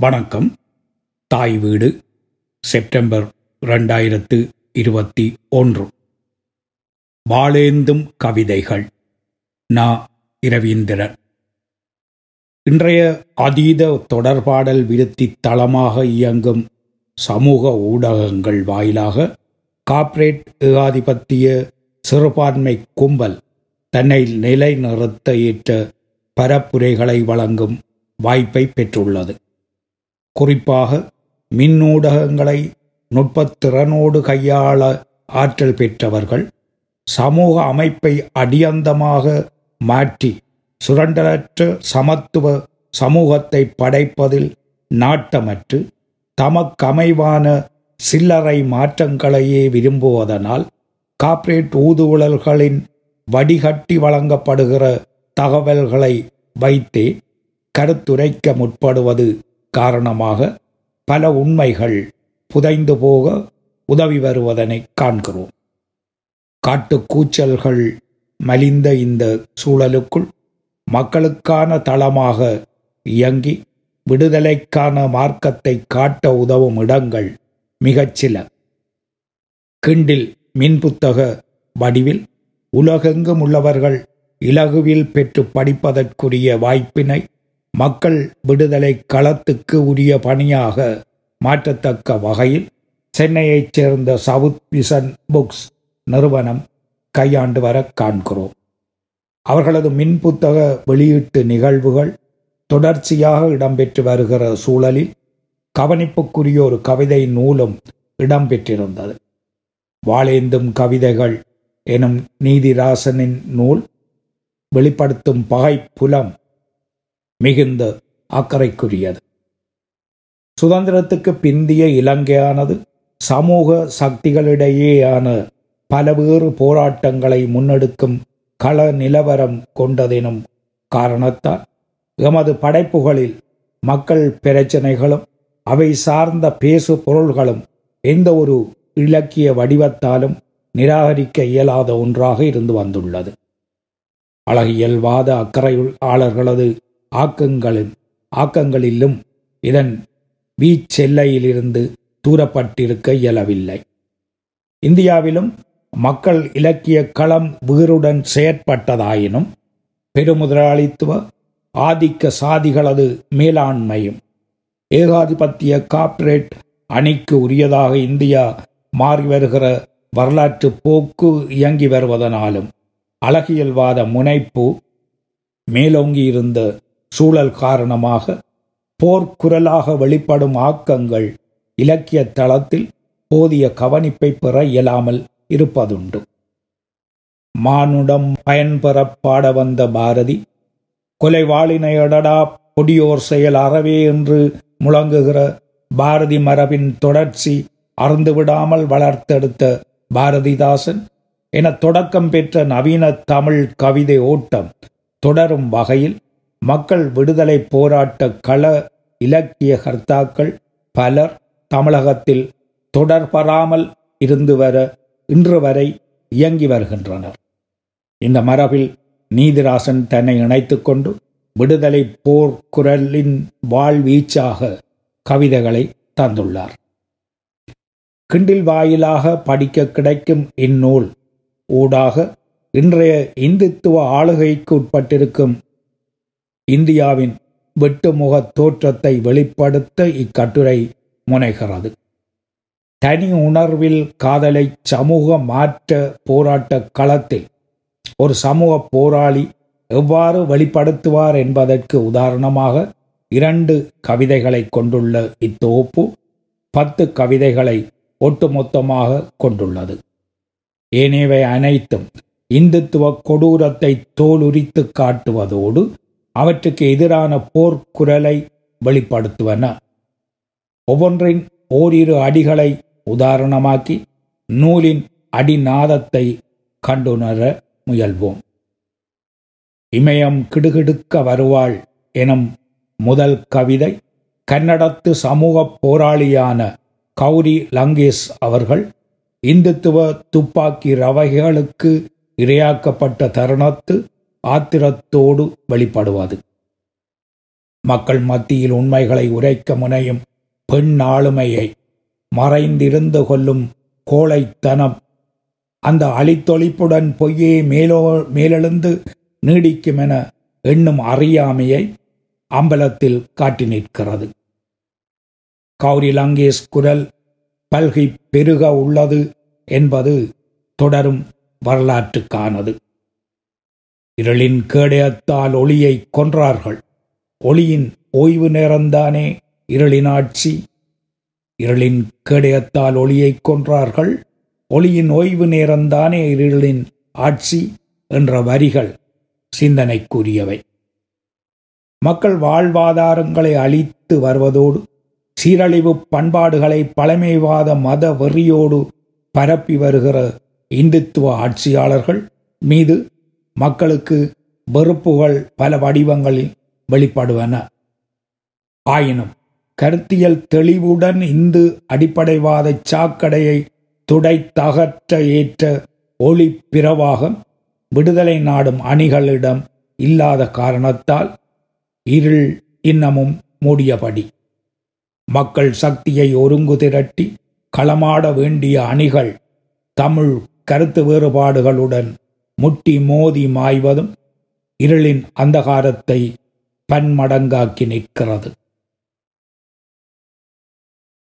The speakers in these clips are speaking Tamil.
வணக்கம். தாய் வீடு செப்டம்பர் ரெண்டாயிரத்து இருபத்தி ஒன்று. வாழேந்தும் கவிதைகள். நா. இரவீந்திரன். இன்றைய அதீத தொடர்பாடல் விருத்தி தளமாக இயங்கும் சமூக ஊடகங்கள் வாயிலாக கார்ப்பரேட் ஏகாதிபத்திய சிறுபான்மை கும்பல் தன்னை நிலைநிறுத்த ஏற்ற பரப்புரைகளை வழங்கும் வாய்ப்பை பெற்றுள்ளது. குறிப்பாக மின்னூடகங்களை நுட்பத்திறனோடு கையாள ஆற்றல் பெற்றவர்கள் சமூக அமைப்பை அடியந்தமாக மாற்றி சுரண்டலற்ற சமத்துவ சமூகத்தை படைப்பதில் நாட்டமற்று தமக்கமைவான சில்லறை மாற்றங்களையே விரும்புவதனால் கார்ப்பரேட் ஊதுகுழல்களின் வடிகட்டி வழங்கப்படுகிற தகவல்களை வைத்தே கருத்துரைக்க முற்படுவது காரணமாக பல உண்மைகள் புதைந்து போக உதவி வருவதனை காண்கிறோம். காட்டுக்கூச்சல்கள் மலிந்த இந்த சூழலுக்குள் மக்களுக்கான தளமாக இயங்கி விடுதலைக்கான மார்க்கத்தை காட்ட உதவும் இடங்கள் மிகச்சில கிண்டில் மின்புத்தக வடிவில் உலகெங்கும் உள்ளவர்கள் இலகுவில் பெற்று படிப்பதற்குரிய வாய்ப்பினை மக்கள் விடுதலை களத்துக்கு உரிய பணியாக மாற்றத்தக்க வகையில் சென்னையைச் சேர்ந்த சவுத் விசன் புக்ஸ் நிறுவனம் கையாண்டு வர காண்கிறோம். அவர்களது மின் புத்தக வெளியீட்டு நிகழ்வுகள் தொடர்ச்சியாக இடம்பெற்று வருகிற சூழலில் கவனிப்புக்குரிய ஒரு கவிதை நூலும் இடம்பெற்றிருந்தது. வாழேந்தும் கவிதைகள் எனும் நீதிராசனின் நூல் வெளிப்படுத்தும் பகை புலம் மிகுந்த அக்கறைக்குரியது. சுதந்திரத்துக்கு பிந்திய இலங்கையானது சமூக சக்திகளிடையேயான பலவேறு போராட்டங்களை முன்னெடுக்கும் கள நிலவரம் கொண்டதெனும் காரணத்தால் எமது படைப்புகளில் மக்கள் பிரச்சனைகளும் அவை சார்ந்த பேசு பொருள்களும் எந்த ஒரு இலக்கிய வடிவத்தாலும் நிராகரிக்க இயலாத ஒன்றாக இருந்து வந்துள்ளது. அழகியல்வாத அக்கறையாளர்களது ஆக்கங்களின் ஆக்கங்களிலும் இதன் வீச்செல்லையிலிருந்து தூரப்பட்டிருக்க இயலவில்லை இந்தியாவிலும் மக்கள் இலக்கிய களம் வீருடன் செயற்பட்டதாயினும் பெருமுதலாளித்துவ ஆதிக்க சாதிகளது மேலாண்மையும் ஏகாதிபத்திய கார்ப்பரேட் அணிக்கு உரியதாக இந்தியா மாறி வருகிற வரலாற்று போக்கு இயங்கி வருவதனாலும் அழகியல்வாத முனைப்பு மேலோங்கியிருந்த சூழல் காரணமாக போர்க்குரலாக வெளிப்படும் ஆக்கங்கள் இலக்கிய தளத்தில் போதிய கவனிப்பை பெற இயலாமல் இருப்பதுண்டு. மானுடம் பயன்பெறப் பாட வந்த பாரதி கொலைவாளினையடடா பொடியோர் செயல் அறவே என்று முழங்குகிற பாரதி மரபின் தொடர்ச்சி அறந்துவிடாமல் வளர்த்தெடுத்த பாரதிதாசன் என தொடக்கம் பெற்ற நவீன தமிழ் கவிதை ஓட்டம் தொடரும் வகையில் மக்கள் விடுதலை போராட்ட கள இலக்கிய கர்த்தாக்கள் பலர் தமிழகத்தில் தொடர்பறாமல் இருந்து வர இன்று வரை இயங்கி வருகின்றனர். இந்த மரபில் நீதிராசன் தன்னை இணைத்து கொண்டு விடுதலை போர் குரலின் வாழ்வீச்சாக கவிதைகளை தந்துள்ளார். கிண்டில் வாயிலாக படிக்க கிடைக்கும் இந்நூல் ஊடாக இன்றைய இந்துத்துவ ஆளுகைக்கு உட்பட்டிருக்கும் இந்தியாவின் வெட்டுமுக தோற்றத்தை வெளிப்படுத்த இக்கட்டுரை முனைகிறது. தனி உணர்வில் காதலை சமூக மாற்ற போராட்ட களத்தில் ஒரு சமூக போராளி எவ்வாறு வெளிப்படுத்துவார் என்பதற்கு உதாரணமாக இரண்டு கவிதைகளை கொண்டுள்ள இத்தொகுப்பு பத்து கவிதைகளை ஒட்டுமொத்தமாக கொண்டுள்ளது. ஏனையவை அனைத்தும் இந்துத்துவ கொடூரத்தை தோலுரித்து காட்டுவதோடு அவற்றுக்கு எதிரான போர்க்குரலை வெளிப்படுத்துவன. ஒவ்வொன்றின் ஓரிரு அடிகளை உதாரணமாக்கி நூலின் அடிநாதத்தை கண்டுணர முயல்வோம். இமயம் கிடுகிடுக்க வருவாள் எனும் முதல் கவிதை கன்னடத்து சமூக போராளியான கௌரி லங்கேஷ் அவர்கள் இந்துத்துவ துப்பாக்கி ரவைகளுக்கு இரையாக்கப்பட்ட தருணத்து ஆத்திரத்தோடு வெளிப்படுவது மக்கள் மத்தியில் உண்மைகளை உரைக்க முனையும் பெண் ஆளுமையை மறைந்திருந்து கொள்ளும் கோழைத்தனம் அந்த அழித்தொழிப்புடன் பொய்யே மேலோ மேலெழுந்து நீடிக்கும் என எண்ணும் அறியாமையை அம்பலத்தில் காட்டி நிற்கிறது. கௌரி லங்கேஷ் குரல் பல்கி பெருக உள்ளது என்பது தொடரும் வரலாற்றுக்கானது. இருளின் கேடயத்தால் ஒளியை கொன்றார்கள். ஒளியின் ஓய்வு நேரம்தானே இருளின் ஆட்சி? இருளின் கேடயத்தால் ஒளியை கொன்றார்கள். ஒளியின் ஓய்வு நேரம்தானே இருளின் ஆட்சி? என்ற வரிகள் சிந்தனைக்குரியவை. மக்கள் வாழ்வாதாரங்களை அளித்து வருவதோடு சீரழிவு பண்பாடுகளை பழமைவாத மத வெறியோடு பரப்பி வருகிற இந்துத்துவ ஆட்சியாளர்கள் மீது மக்களுக்கு வெறுப்புகள் பல வடிவங்களில் வெளிப்படுவன. ஆயினும் கருத்தியல் தெளிவுடன் இந்து அடிப்படைவாத சாக்கடையை துடைத்தகற்ற ஏற்ற ஒளி பிரவாகம் விடுதலை நாடும் அணிகளிடம் இல்லாத காரணத்தால் இருள் இன்னமும் மூடியபடி. மக்கள் சக்தியை ஒருங்கு திரட்டி களமாட வேண்டிய அணிகள் தமிழ் கருத்து வேறுபாடுகளுடன் முட்டி மோதி மாய்வதும் இருளின் அந்தகாரத்தை பன்மடங்காக்கி நிற்கிறது.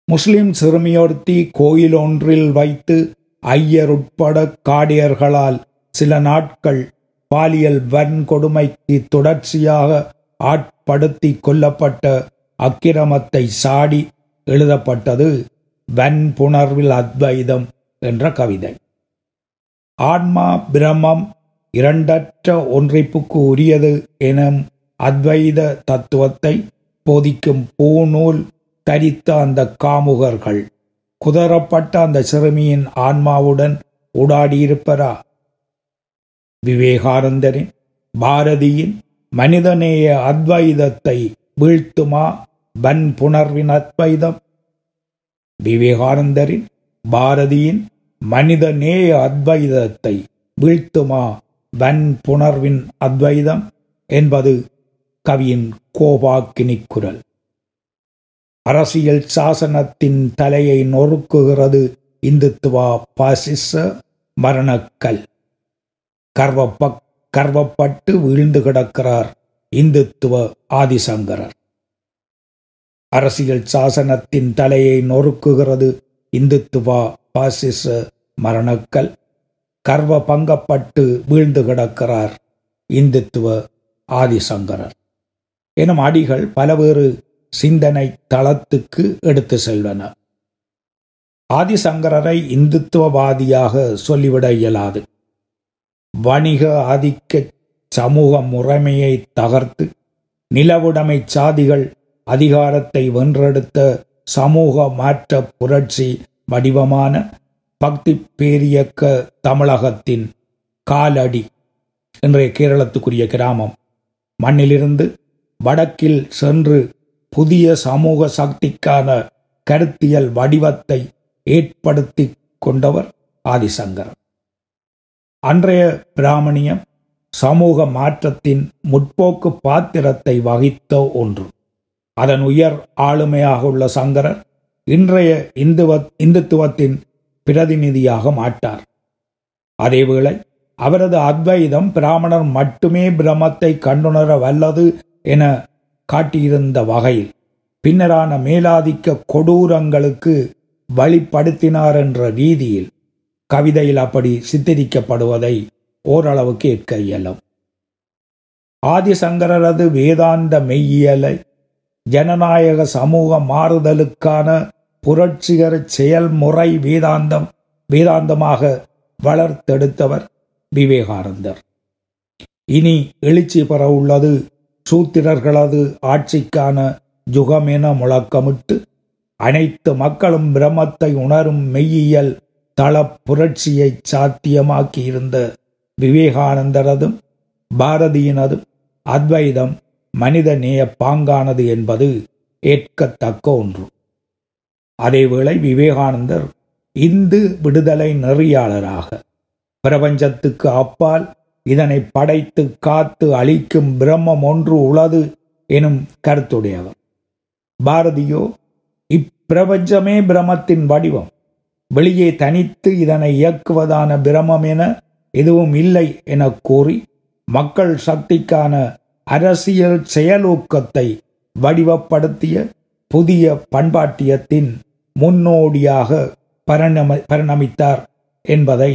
முஸ்லிம் சிறுமியொருத்தி கோயில் ஒன்றில் வைத்து ஐயர் உட்பட காடியர்களால் சில நாட்கள் பாலியல் வன்கொடுமைக்கு தொடர்ச்சியாக ஆட்படுத்தி கொல்லப்பட்ட அக்கிரமத்தை சாடி எழுதப்பட்டது வன்புணர்வில் அத்வைதம் என்ற கவிதை. ஆன்மா பிரம்மம் இரண்டற்ற ஒன்றிப்புக்கு உரியது எனும் அத்வைத தத்துவத்தை போதிக்கும் பூநூல் தரித்த அந்த காமுகர்கள். குதறப்பட்ட அந்த சிறுமியின் ஆன்மாவுடன் உடாடியிருப்பரா விவேகானந்தரின் பாரதியின் மனிதநேய அத்வைதத்தை வீழ்த்துமா? வன்புணர்வின் அத்வைதம்? விவேகானந்தரின் பாரதியின் மனித நேய அத்வைதத்தை வீழ்த்துமா வன் புணர்வின் அத்வைதம் என்பது கவியின் கோபாக்கினி குரல். அரசியல் சாசனத்தின் தலையை நொறுக்குகிறது இந்துத்துவா பாசிச மரணக்கல். கர்வப்ப கர்வப்பட்டு வீழ்ந்து கிடக்கிறார் இந்துத்துவ ஆதிசங்கரர். அரசியல் சாசனத்தின் தலையை நொறுக்குகிறது இந்துத்துவா பாசிச மரணக்கல். கர்வ பங்கப்பட்டு வீழ்ந்து கிடக்கிறார் இந்துத்துவ ஆதிசங்கரர். எனும் அடிகள் பலவேறு சிந்தனை தளத்துக்கு எடுத்து செல்வன. ஆதிசங்கரரை இந்துத்துவவாதியாக சொல்லிவிட இயலாது. வணிக ஆதிக்க சமூக முறைமையை தகர்த்து நிலவுடைமை சாதிகள் அதிகாரத்தை வென்றெடுத்த சமூக மாற்ற புரட்சி வடிவமான பக்தி பேரியக்க தமிழகத்தின் காலடி இன்றைய கேரளத்துக்குரிய கிராமம். மண்ணிலிருந்து வடக்கில் சென்று புதிய சமூக சக்திக்கான கருத்தியல் வடிவத்தை ஏற்படுத்தி கொண்டவர் ஆதிசங்கரன். அன்றைய பிராமணியம் சமூக மாற்றத்தின் முற்போக்கு பாத்திரத்தை வகித்த ஒன்று. அதன் உயர் ஆளுமையாக உள்ள சங்கரர் இன்றைய இந்துவ இந்துத்துவத்தின் பிரதிநிதியாக மாட்டார். அதேவேளை அவரது அத்வைதம் பிராமணர் மட்டுமே பிரமத்தை கண்டுணர வல்லது என காட்டியிருந்த வகையில் பின்னரான மேலாதிக்க கொடூரங்களுக்கு வழிப்படுத்தினார் என்ற ரீதியில் கவிதையில் அப்படி சித்தரிக்கப்படுவதை ஓரளவுக்கு ஏற்க இயலும். ஆதிசங்கரரது வேதாந்த மெய்யியலை ஜனநாயக சமூக மாறுதலுக்கான புரட்சிகர செயல்முறை வேதாந்தம் வேதாந்தமாக வளர்த்தெடுத்தவர் விவேகானந்தர். இனி எழுச்சி பெற உள்ளது சூத்திரர்களது ஆட்சிக்கான ஜுகமென முழக்கமிட்டு அனைத்து மக்களும் பிரமத்தை உணரும் மெய்யியல் தள புரட்சியை சாத்தியமாக்கியிருந்த விவேகானந்தரதும் பாரதியினதும் அத்வைதம் மனித நேய பாங்கானது என்பது ஏற்கத்தக்க ஒன்று. அதேவேளை விவேகானந்தர் இந்து விடுதலை நெறியாளராக. பிரபஞ்சத்துக்கு அப்பால் இதனை படைத்து காத்து அழிக்கும் பிரம்மம் ஒன்று உளது எனும் கருத்துடையவர். பாரதியோ இப்பிரபஞ்சமே பிரமத்தின் வடிவம். வெளியே தனித்து இதனை இயக்குவதான பிரமம் என எதுவும் இல்லை என கூறி மக்கள் சக்திக்கான அரசியல் செயலூக்கத்தை வடிவப்படுத்திய புதிய பண்பாட்டியத்தின் முன்னோடியாக பரிணமி பரிணமித்தார் என்பதை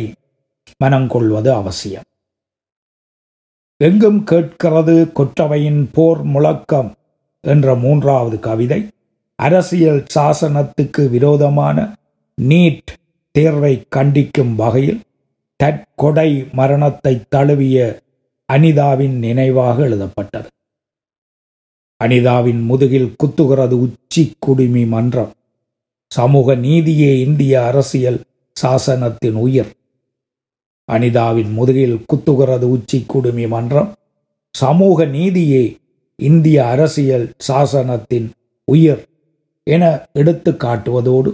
மனங்கொள்வது அவசியம். எங்கும் கேட்கிறது கொற்றவையின் போர் முழக்கம் என்ற மூன்றாவது கவிதை அரசியல் சாசனத்துக்கு விரோதமான நீட் தேர்வை கண்டிக்கும் வகையில் தற்கொடை மரணத்தை தழுவிய அனிதாவின் நினைவாக எழுதப்பட்டது. அனிதாவின் முதுகில் குத்துகிறது உச்சி குடிமி மன்றம். சமூக நீதியே இந்திய அரசியல் சாசனத்தின் உயிர். அனிதாவின் முதுகில் குத்துகிறது உச்சி குடுமி மன்றம். சமூக நீதியே இந்திய அரசியல் சாசனத்தின் உயிர் என எடுத்து காட்டுவதோடு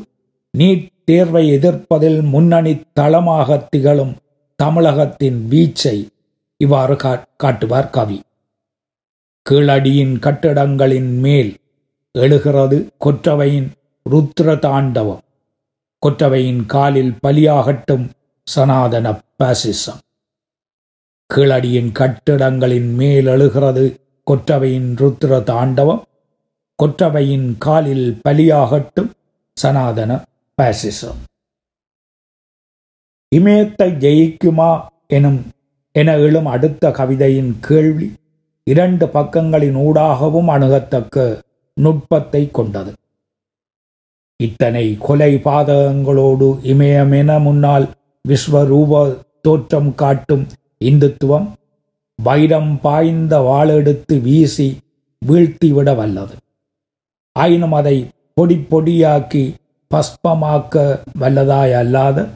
நீட் தேர்வை எதிர்ப்பதில் முன்னணி தளமாக திகழும் தமிழகத்தின் வீச்சை இவ்வாறு காட்டுவார் கவி. கீழடியின் கட்டிடங்களின் மேல் எழுகிறது கொற்றவையின் ருத்ர தாண்டவம் கொற்றவையின் காலில் பலியாகட்டும் சனாதன பாசிசம். கீழடியின் கட்டிடங்களின் மேல் எழுகிறது கொற்றவையின் ருத்ர தாண்டவம் கொற்றவையின் காலில் பலியாகட்டும் சனாதன பாசிசம். இமயத்தை ஜெயிக்குமா எனும் என எழும் அடுத்த கவிதையின் கேள்வி இரண்டு பக்கங்களின் ஊடாகவும் அணுகத்தக்க நுட்பத்தை கொண்டது. இத்தனை கொலை பாதகங்களோடு இமயமென முன்னால் விஸ்வரூப தோற்றம் காட்டும் இந்துத்துவம் வைரம் பாய்ந்த வாளெடுத்து வீசி வீழ்த்திவிட வல்லது. ஆயினும் அதை பொடி பொடியாக்கி பஸ்பமாக்க வல்லதாய் அல்லாத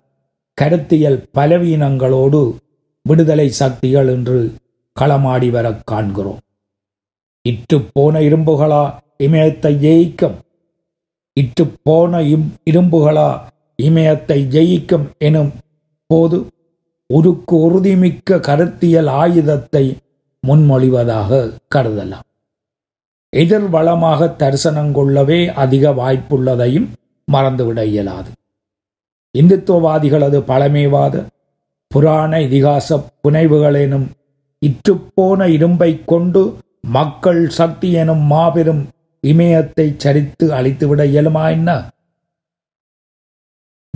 கருத்தியல் பலவீனங்களோடு விடுதலை சக்திகள் என்று களமாடி வரக் காண்கிறோம். இட்டு போன இரும்புகளா இமயத்தை ஜெயிக்கும் இட்டு போன இரும்புகளா? இமயத்தை ஜெயிக்கும் எனும் போது உருக்கு உறுதிமிக்க கருத்தியல் ஆயுதத்தை முன்மொழிவதாக கருதலாம். எதிர்வளமாக தரிசனம் கொள்ளவே அதிக வாய்ப்புள்ளதையும் மறந்துவிட இயலாது. இந்துத்துவவாதிகளது பழமைவாத புராண இதிகாச புனைவுகள் எனும் இற்றுப்போன இரும்பை கொண்டு மக்கள் சக்தி எனும் மாபெரும் இமயத்தை சரித்து அழித்துவிட இயலுமா என்ன?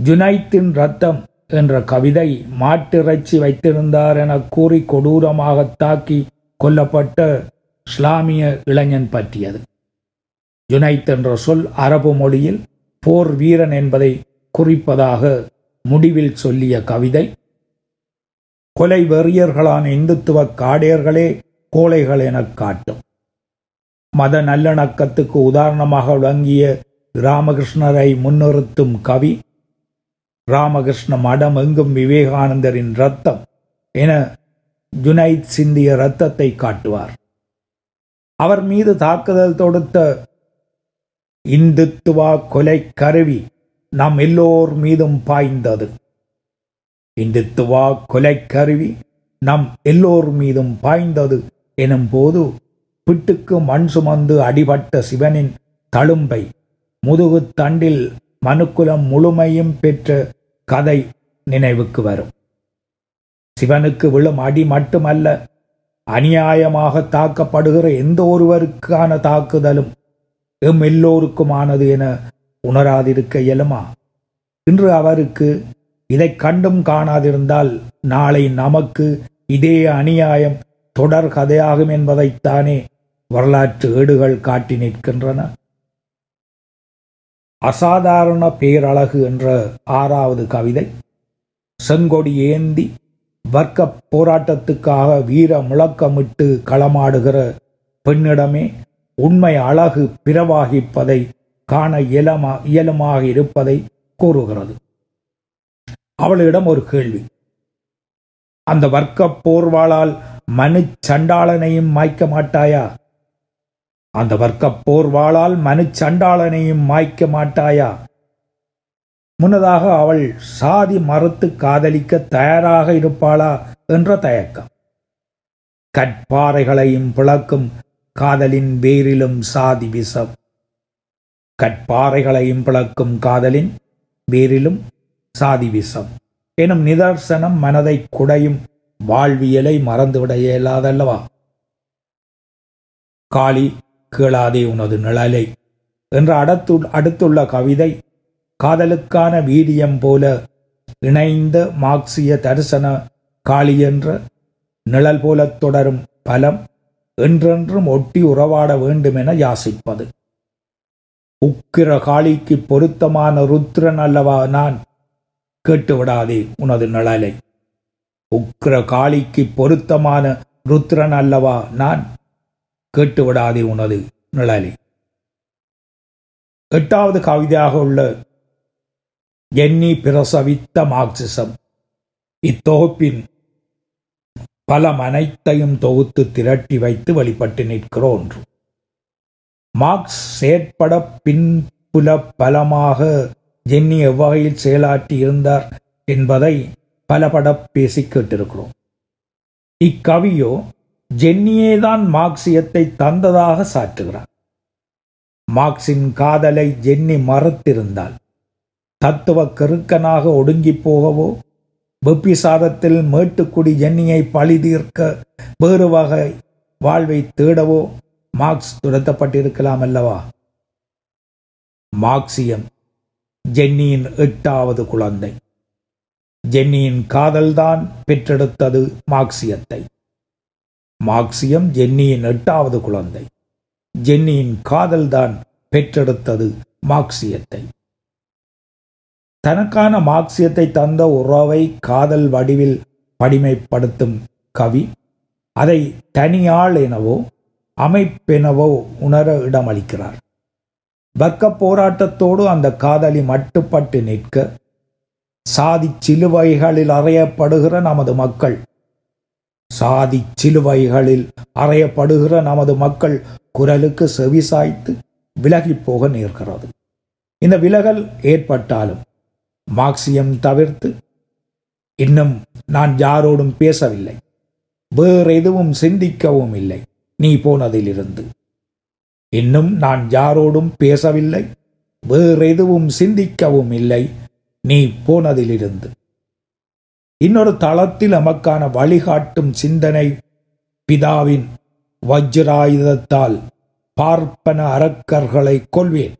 ஜுனைத்தின் ரத்தம் என்ற கவிதை மாட்டிறைச்சி வைத்திருந்தார் என கூறி கொடூரமாக தாக்கி கொல்லப்பட்ட இஸ்லாமிய இளைஞன் பற்றியது. ஜுனைத் என்ற சொல் அரபு மொழியில் போர் வீரன் என்பதை குறிப்பதாக முடிவில் சொல்லிய கவிதை கொலை வெறியர்களான இந்துத்துவ காடையர்களே கோழைகள் எனக் காட்டும். மத நல்லிணக்கத்துக்கு உதாரணமாக விளங்கிய ராமகிருஷ்ணரை முன்னிறுத்தும் கவி ராமகிருஷ்ண மடம் எங்கும் விவேகானந்தரின் ரத்தம் என ஜுனைத் சிந்திய ரத்தத்தை காட்டுவார். அவர் மீது தாக்குதல் தொடுத்த இந்துத்துவா கொலை கருவி நம் எல்லோர் மீதும் பாய்ந்தது. இந்துத்துவா கொலை கருவி நம் எல்லோர் மீதும் பாய்ந்தது எனும் போது பிட்டுக்கு மண் சுமந்து அடிபட்ட சிவனின் தழும்பை. முதுகு தண்டில் மனுக்குலம் முழுமையும் பெற்ற கதை நினைவுக்கு வரும். சிவனுக்கு விழும் அடி மட்டுமல்ல அநியாயமாக தாக்கப்படுகிற எந்த ஒருவருக்கான தாக்குதலும் எம் எல்லோருக்குமானது என உணராதிருக்க இயலுமா? இன்று அவருக்கு இதை கண்டும் காணாதிருந்தால் நாளை நமக்கு இதே அநியாயம் தொடர் கதையாகும் என்பதைத்தானே வரலாற்று ஏடுகள் காட்டி நிற்கின்றன. அசாதாரண பேரழகு என்ற ஆறாவது கவிதை செங்கொடி ஏந்தி வர்க்க போராட்டத்துக்காக வீர முழக்கமிட்டு களமாடுகிற பெண்ணிடமே உண்மை அழகு பிறவாகிப்பதை காண இயலமா இயலுமாக இருப்பதை கூறுகிறது. அவளிடம் ஒரு கேள்வி. அந்த வர்க்க போர்வாளால் மனு சண்டாளனையும் மாய்க்க மாட்டாயா? அந்த வர்க்கப் போர்வாளால் மனு சண்டாளனையும் மாய்க்க மாட்டாயா? முன்னதாக அவள் சாதி மறுத்து காதலிக்க தயாராக இருப்பாளா என்ற தயக்கம். கற்பாறைகளையும் பிளக்கும் காதலின் வேரிலும் சாதி விஷம் கற்பாறைகளையும் பிளக்கும் காதலின் வேரிலும் சாதி விஷம் எனும் நிதர்சனம் மனதை குடையும் வாழ்வியலை மறந்துவிட இயலாதல்லவா? காளி கேளாதே உனது நிழலை என்ற அடுத்து அடுத்துள்ள கவிதை காதலுக்கான வீரியம் போல இணைந்த மார்க்சிய தரிசன காளி என்ற நிழல் போல தொடரும் பலம் என்றென்றும் ஒட்டி உறவாட வேண்டுமென யாசிப்பது. உக்கிர காளிக்கு பொருத்தமான ருத்ரன் அல்லவா நான்? கேட்டுவிடாதே உனது நிழலை. உக்கிர காளிக்கு பொருத்தமான ருத்ரன் அல்லவா நான்? கேட்டுவிடாதே உனது நிழலை எட்டாவது கவிதையாக உள்ள எண்ணி பிரசவித்த மார்க்சிசம் இத்தொகுப்பின் பலம் அனைத்தையும் தொகுத்து திரட்டி வைத்து வழிபட்டு நிற்கிற ஒன்று. மார்க்ஸ் செயற்பட பின்புல பலமாக ஜென்னி எவ்வகையில் செயலாற்றி இருந்தார் என்பதை பலபட பேசி கேட்டிருக்கிறோம். இக்கவியோ ஜென்னியேதான் மார்க்சியத்தை தந்ததாக சாற்றுகிறார். மார்க்சின் காதலை ஜென்னி மறுத்திருந்தால் தத்துவ கருக்கனாக ஒடுங்கி போகவோ? வெப்பிசாதத்தில் மேட்டுக்குடி ஜென்னியை பழி தீர்க்க வேறு வகை வாழ்வை தேடவோ? மார்க்ஸ் துரத்தப்பட்டிருக்கலாம் அல்லவா? மார்க்சியம் ஜென்னியின் எட்டாவது குழந்தை. ஜென்னியின் காதல்தான் பெற்றெடுத்தது மார்க்சியத்தை. மார்க்சியம் ஜென்னியின் எட்டாவது குழந்தை. ஜென்னியின் காதல்தான் பெற்றெடுத்தது மார்க்சியத்தை. தனக்கான மார்க்சியத்தை தந்த உறவை காதல் வடிவில் படிமைப்படுத்தும் கவி அதை தனியாள் எனவோ அமைப்பெனவோ உணர இடமளிக்கிறார். வர்க்க போராட்டத்தோடு அந்த காதலி மட்டுப்பட்டு நிற்க சாதி சிலுவைகளில் அறையப்படுகிற நமது மக்கள் சாதி சிலுவைகளில் அறையப்படுகிற நமது மக்கள் குரலுக்கு செவிசாய்த்து விலகி போக நேர்கிறது. இந்த விலகல் ஏற்பட்டாலும் மார்க்சியம் தவிர்த்து இன்னும் நான் யாரோடும் பேசவில்லை. வேறு எதுவும் சிந்திக்கவும் இல்லை. நீ போனதிலிருந்து இன்னும் நான் யாரோடும் பேசவில்லை. வேறு எதுவும் சிந்திக்கவும் இல்லை. நீ போனதிலிருந்து இன்னொரு தளத்தில் நமக்கான வழிகாட்டும் சிந்தனை பிதாவின் வஜ்ராயுதத்தால் பார்ப்பன அரக்கர்களை கொள்வேன்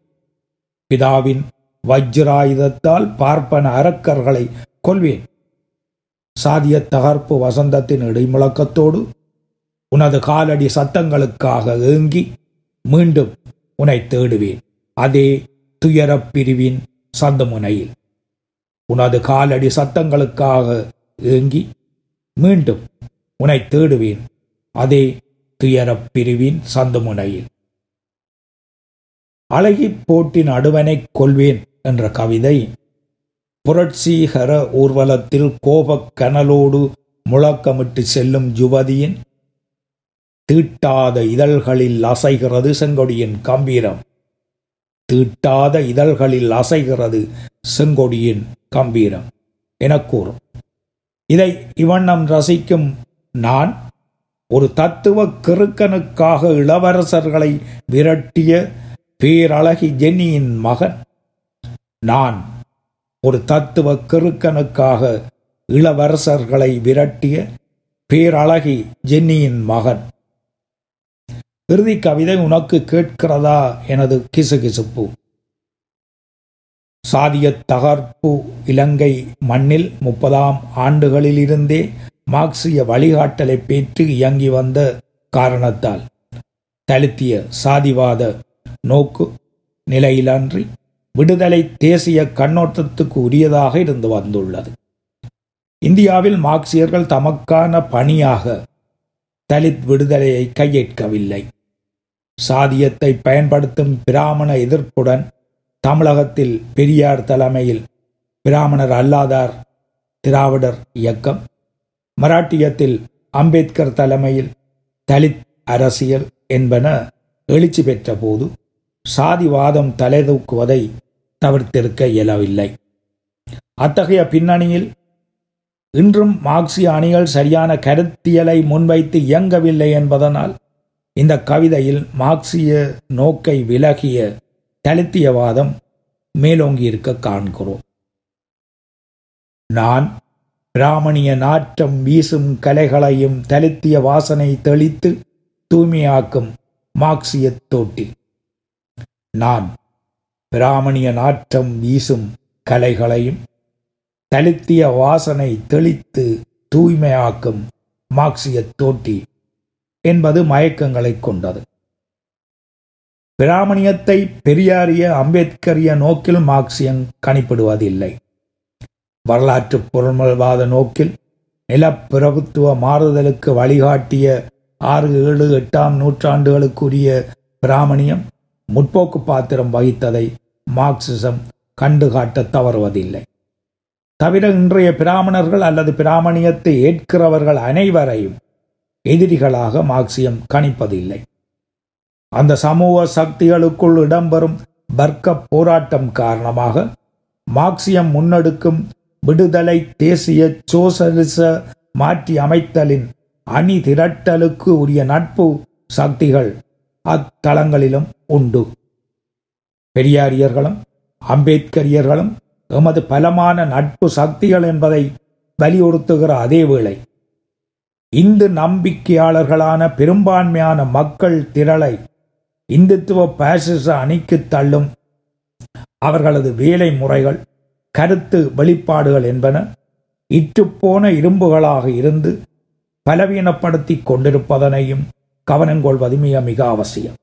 பிதாவின் வஜ்ராயுதத்தால் பார்ப்பன அரக்கர்களை கொள்வேன் சாதிய தகர்ப்பு வசந்தத்தின் இடைமுழக்கத்தோடு உனது காலடி சத்தங்களுக்காக ஏங்கி மீண்டும் உன்னை தேடுவேன். அதே துயரப் பிரிவின் சந்தமுனையில். உனது காலடி சத்தங்களுக்காக ஏங்கி மீண்டும் உன்னை தேடுவேன். அதே துயரப் பிரிவின் சந்துமுனையில். அழகி போட்டின் அடுவனைக் கொள்வேன் என்ற கவிதை. புரட்சிகர ஊர்வலத்தில் கோபக் கனலோடு முழக்கமிட்டு செல்லும் யுவதியின் தீட்டாத இதழ்களில் அசைகிறது செங்கொடியின் கம்பீரம். தீட்டாத இதழ்களில் அசைகிறது செங்கொடியின் கம்பீரம். என கூறும். இதை இவண்ணம் ரசிக்கும் நான் ஒரு தத்துவ கிறுக்கனுக்காக இளவரசர்களை விரட்டிய பேரழகி ஜென்னியின் மகன். நான் ஒரு தத்துவ கிறுக்கனுக்காக இளவரசர்களை விரட்டிய பேரழகி ஜென்னியின் மகன். இறுதி கவிதை உனக்கு கேட்கிறதா? எனது கிசுகிசுப்பு. சாதிய தகர்ப்பு இலங்கை மண்ணில் முப்பதாம் ஆண்டுகளிலிருந்தே மார்க்சிய வழிகாட்டலை பெற்று இயங்கி வந்த காரணத்தால் தலித்திய சாதிவாத நோக்கு நிலையிலன்றி விடுதலை தேசிய கண்ணோட்டத்துக்கு உரியதாக இருந்து வந்துள்ளது. இந்தியாவில் மார்க்சியர்கள் தமக்கான பணியாக தலித் விடுதலையை கையேற்கவில்லை. சாதியத்தை பயன்படுத்தும் பிராமண எதிர்ப்புடன் தமிழகத்தில் பெரியார் தலைமையில் பிராமணர் அல்லாதார் திராவிடர் இயக்கம் மராட்டியத்தில் அம்பேத்கர் தலைமையில் தலித் அரசியல் என்பன எழுச்சி பெற்ற போது சாதிவாதம் தலைதூக்குவதை தவிர்த்திருக்க இயலவில்லை. அத்தகைய பின்னணியில் இன்றும் மார்க்சிய அணிகள் சரியான கருத்தியலை முன்வைத்து இயங்கவில்லை என்பதனால் இந்த கவிதையில் மார்க்சிய நோக்கை விலகிய தலித்தியவாதம் மேலோங்கி இருக்க காண்கிறோம். நான் பிராமணிய நாற்றம் வீசும் கலைகளையும் தலித்திய வாசனை தெளித்து தூய்மையாக்கும் மார்க்சிய தோட்டி. நான் பிராமணிய நாற்றம் வீசும் கலைகளையும் தலித்திய வாசனை தெளித்து தூய்மையாக்கும் மார்க்சிய தோட்டி. என்பது மயக்கங்களை கொண்டது. பிராமணியத்தை பெரியாரிய அம்பேத்கரிய நோக்கில் மார்க்சியம் கணிப்பிடுவதில்லை. வரலாற்று பொருள்வாத நோக்கில் நிலப்பிரபுத்துவ மாறுதலுக்கு வழிகாட்டிய ஆறு ஏழு எட்டாம் நூற்றாண்டுகளுக்குரிய பிராமணியம் முற்போக்கு பாத்திரம் வகித்ததை மார்க்சிசம் கண்டுகாட்ட தவறுவதில்லை. தவிர இன்றைய பிராமணர்கள் அல்லது பிராமணியத்தை ஏற்கிறவர்கள் அனைவரையும் எதிரிகளாக மார்க்சியம் கணிப்பதில்லை. அந்த சமூக சக்திகளுக்குள் இடம்பெறும் வர்க்க போராட்டம் காரணமாக மார்க்சியம் முன்னெடுக்கும் விடுதலை தேசிய சோசலிச மாற்றி அமைத்தலின் அணி திரட்டலுக்கு உரிய நட்பு சக்திகள் அத்தளங்களிலும் உண்டு. பெரியாரியர்களும் அம்பேத்கரியர்களும் எமது பலமான நட்பு சக்திகள் என்பதை வலியுறுத்துகிற அதே வேளை இந்து நம்பிக்கையாளர்களான பெரும்பான்மையான மக்கள் திரளை இந்துத்துவ பாசிச அணிக்கு தள்ளும் அவர்களது வேலை முறைகள் கருத்து வெளிப்பாடுகள் என்பன இற்றுப்போன இரும்புகளாக இருந்து பலவீனப்படுத்தி கொண்டிருப்பதனையும் கவனங்கொள்வது மிக மிக அவசியம்.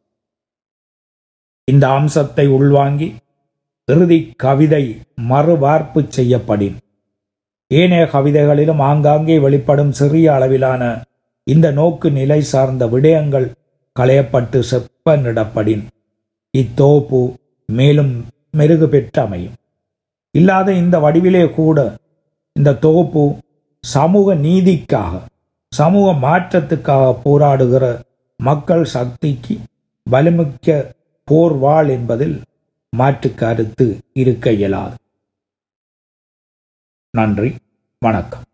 இந்த அம்சத்தை உள்வாங்கி இறுதி கவிதை மறுவார்ப்பு செய்யப்படின். ஏனைய கவிதைகளிலும் ஆங்காங்கே வெளிப்படும் சிறிய அளவிலான இந்த நோக்கு நிலை சார்ந்த விடயங்கள் களையப்பட்டு செப்பனிடப்படின். இத்தோப்பு மேலும் மெருகு பெற்று அமையும் இல்லாத இந்த வடிவிலே கூட இந்த தொகுப்பு சமூக நீதிக்காக சமூக மாற்றத்துக்காக போராடுகிற மக்கள் சக்திக்கு வலிமிக்க போர்வாள் என்பதில் மாற்று கருத்து இருக்க இயலாது. நன்றி வணக்கம்.